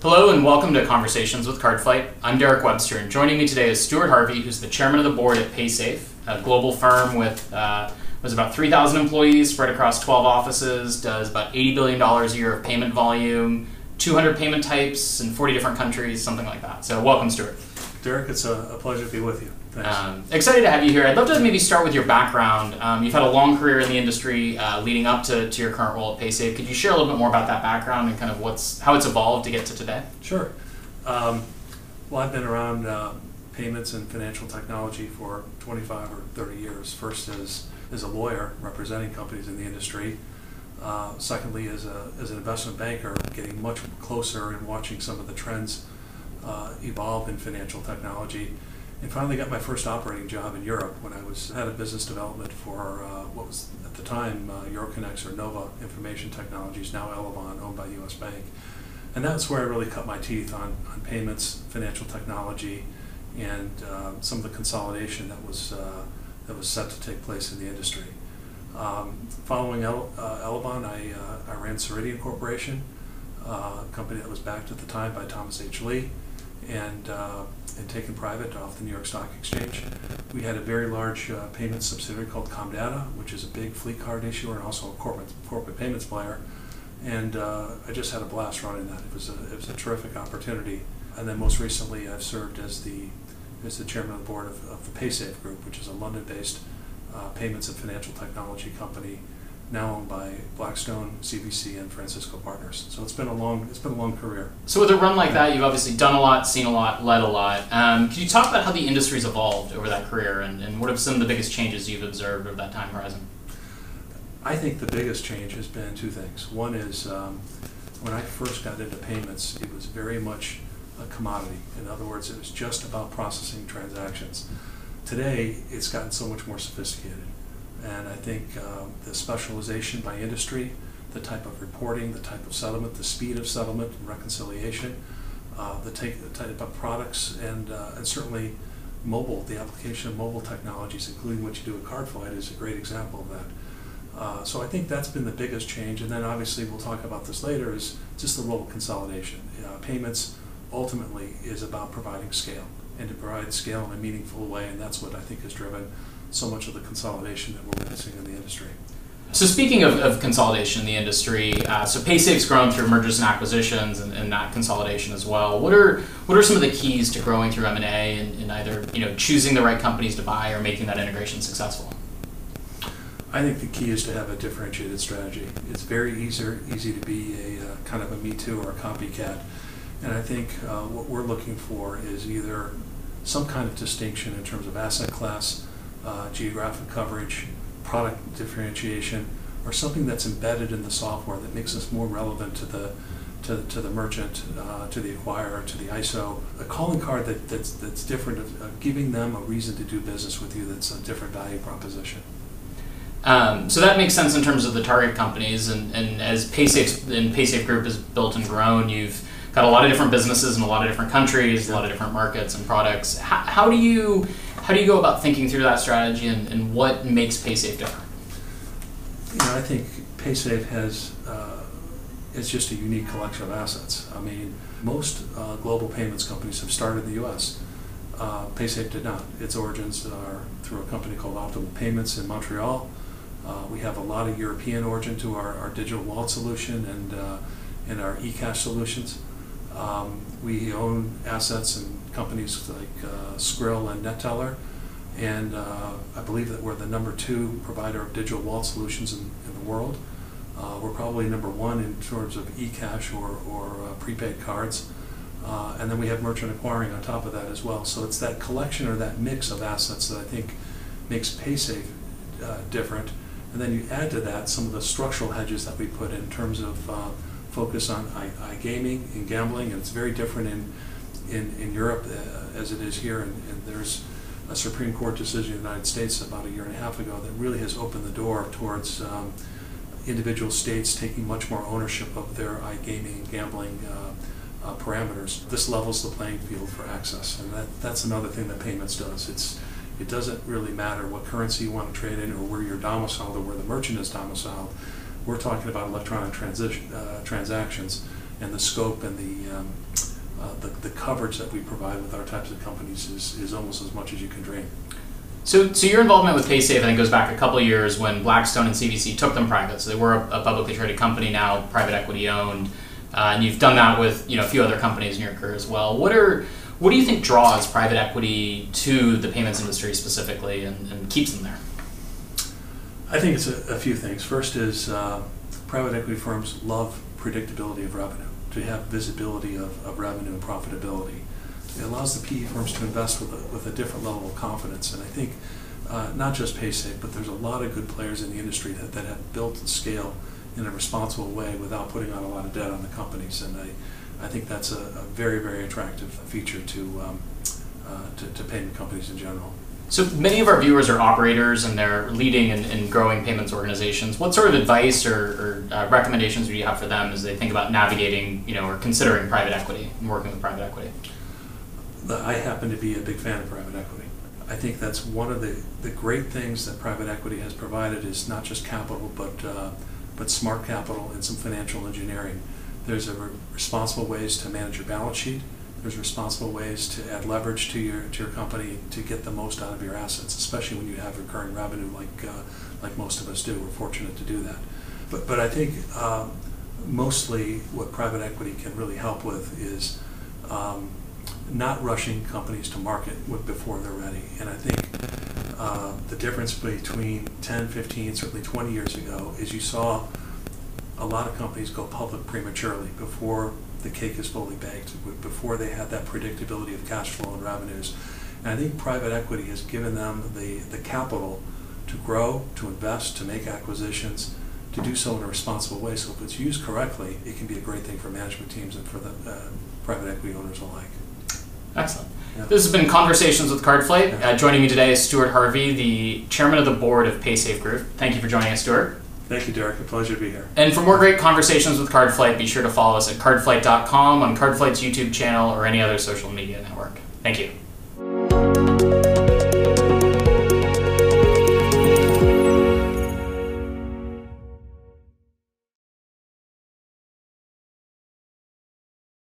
Hello and welcome to Conversations with CardFlight. I'm Derek Webster, and joining me today is Stuart Harvey, who's the chairman of the board at Paysafe, a global firm with uh, was about 3,000 employees spread across 12 offices, does about 80 billion dollars a year of payment volume, 200 payment types in 40 different countries, something like that. So welcome, Stuart. Derek, it's a, a pleasure to be with you. Um, excited to have you here. I'd love to maybe start with your background. Um, you've had a long career in the industry uh, leading up to, to your current role at Paysafe. Could you share a little bit more about that background and kind of what's how it's evolved to get to today? Sure. Um, well, I've been around uh, payments and financial technology for 25 or 30 years. First as, as a lawyer representing companies in the industry. Uh, secondly, as, a, as an investment banker, getting much closer and watching some of the trends uh, evolve in financial technology and finally got my first operating job in Europe when I was head of business development for uh, what was at the time uh, Euroconex or Nova Information Technologies, now Elavon, owned by US Bank. And that's where I really cut my teeth on, on payments, financial technology, and uh, some of the consolidation that was, uh, that was set to take place in the industry. Um, following uh, Elavon, I, uh, I ran Ceridian Corporation, a company that was backed at the time by Thomas H. Lee and, uh, and taken private off the New York Stock Exchange. We had a very large uh, payment subsidiary called Comdata, which is a big fleet card issuer and also a corporate, corporate payments player. And uh, I just had a blast running that. It was a, it was a terrific opportunity. And then most recently, I've served as the, as the chairman of the board of, of the Paysafe Group, which is a London-based uh, payments and financial technology company now owned by Blackstone, CVC, and Francisco Partners. So it's been a long it's been a long career. So with a run like that, you've obviously done a lot, seen a lot, led a lot. Um, can you talk about how the industry's evolved over that career, and, and what have some of the biggest changes you've observed over that time horizon? I think the biggest change has been two things. One is um, when I first got into payments, it was very much a commodity. In other words, it was just about processing transactions. Today, it's gotten so much more sophisticated. And I think um, the specialization by industry, the type of reporting, the type of settlement, the speed of settlement and reconciliation, uh, the, take, the, type of products, and, uh, and certainly mobile, the application of mobile technologies, including what you do at CardFlight, is a great example of that. Uh, so I think that's been the biggest change. And then obviously we'll talk about this later, is just the role of consolidation. Uh, payments ultimately is about providing scale and to provide scale in a meaningful way, and that's what I think has driven so much of the consolidation that we're witnessing in the industry. So speaking of, of consolidation in the industry, uh, so Paysafe's grown through mergers and acquisitions and, and, that consolidation as well. What are what are some of the keys to growing through M and A and either you know choosing the right companies to buy or making that integration successful? I think the key is to have a differentiated strategy. It's very easier easy to be a uh, kind of a me too or a copycat, and I think uh, what we're looking for is either some kind of distinction in terms of asset class uh, geographic coverage, product differentiation, or something that's embedded in the software that makes us more relevant to the to, to the merchant, uh, to the acquirer, to the ISO. A calling card that, that's, that's different, of, of giving them a reason to do business with you that's a different value proposition. Um, so that makes sense in terms of the target companies, and, and as Paysafe and Paysafe Group has built and grown, you've got a lot of different businesses in a lot of different countries, a lot of different markets and products. How, how do you how do you go about thinking through that strategy and, and what makes Paysafe different? You know, I think Paysafe has uh, it's just a unique collection of assets. I mean, most uh, global payments companies have started in the U.S. Uh, Paysafe did not. Its origins are through a company called Optimal Payments in Montreal. Uh, we have a lot of European origin to our, our digital wallet solution and uh, and our eCash solutions. Um, we own assets in companies like uh, Skrill and Neteller, and uh, I believe that we're the number two provider of digital wallet solutions in, in the world. Uh, we're probably number one in terms of eCash or, or uh, prepaid cards. Uh, and then we have merchant acquiring on top of that as well. So it's that collection or that mix of assets that I think makes Paysafe uh, different. And then you add to that some of the structural hedges that we put in terms of focus on iGaming and gambling, and it's very different in in, in Europe uh, as it is here. And, and, there's a Supreme Court decision in the United States about a year and a half ago that really has opened the door towards um, individual states taking much more ownership of their iGaming and gambling uh, uh, parameters. This levels the playing field for access, and that, that's another thing that payments does. It's It doesn't really matter what currency you want to trade in or where you're domiciled or where the merchant is domiciled. We're talking about electronic transition, uh, transactions and the scope and the, um, uh, the, the coverage that we provide with our types of companies is, is almost as much as you can dream. So, so your involvement with Paysafe, I think, goes back a couple years when Blackstone and CVC took them private. So they were a, a publicly traded company now, private equity owned, uh, and you've done that with you know a few other companies in your career as well. What are what do you think draws private equity to the payments industry specifically and, and keeps them there? I think it's a, a few things. First is uh, private equity firms love predictability of revenue, to have visibility of, of revenue and profitability. It allows the PE firms to invest with a, with a different level of confidence. And I think uh, not just Paysafe, but there's a lot of good players in the industry that, that have built scale in a responsible way without putting on a lot of debt on the companies. And I, I think that's a, a very, very attractive feature to, um, uh, to, to payment companies in general. So many of our viewers are operators and they're leading and, and growing payments organizations. What sort of advice or, or uh, recommendations do you have for them as they think about navigating, you know, or considering private equity and working with private equity? I happen to be a big fan of private equity. I think that's one of the, the great things that private equity has provided is not just capital, but uh, but smart capital and some financial engineering. There's a re- responsible ways to manage your balance sheet. There's responsible ways to add leverage to your to your company to get the most out of your assets, especially when you have recurring revenue like uh, like most of us do. We're fortunate to do that. But but I think um, mostly what private equity can really help with is um, not rushing companies to market before they're ready. And I think uh, the difference between 10, 15, certainly 20 years ago is you saw a lot of companies go public prematurely before the cake is fully baked, before they had that predictability of cash flow and revenues. And I think private equity has given them the, the capital to grow, to invest, to make acquisitions, to do so in a responsible way. So if it's used correctly, it can be a great thing for management teams and for the uh, private equity owners alike. Excellent. Yeah. This has been Conversations with CardFlight. Uh, joining me today is Stuart Harvey, the chairman of the board of Paysafe Group. Thank you for joining us, Stuart. Thank you, Derek. A pleasure to be here. And for more great conversations with CardFlight, be sure to follow us at cardflight.com, on CardFlight's YouTube channel, or any other social media network. Thank you.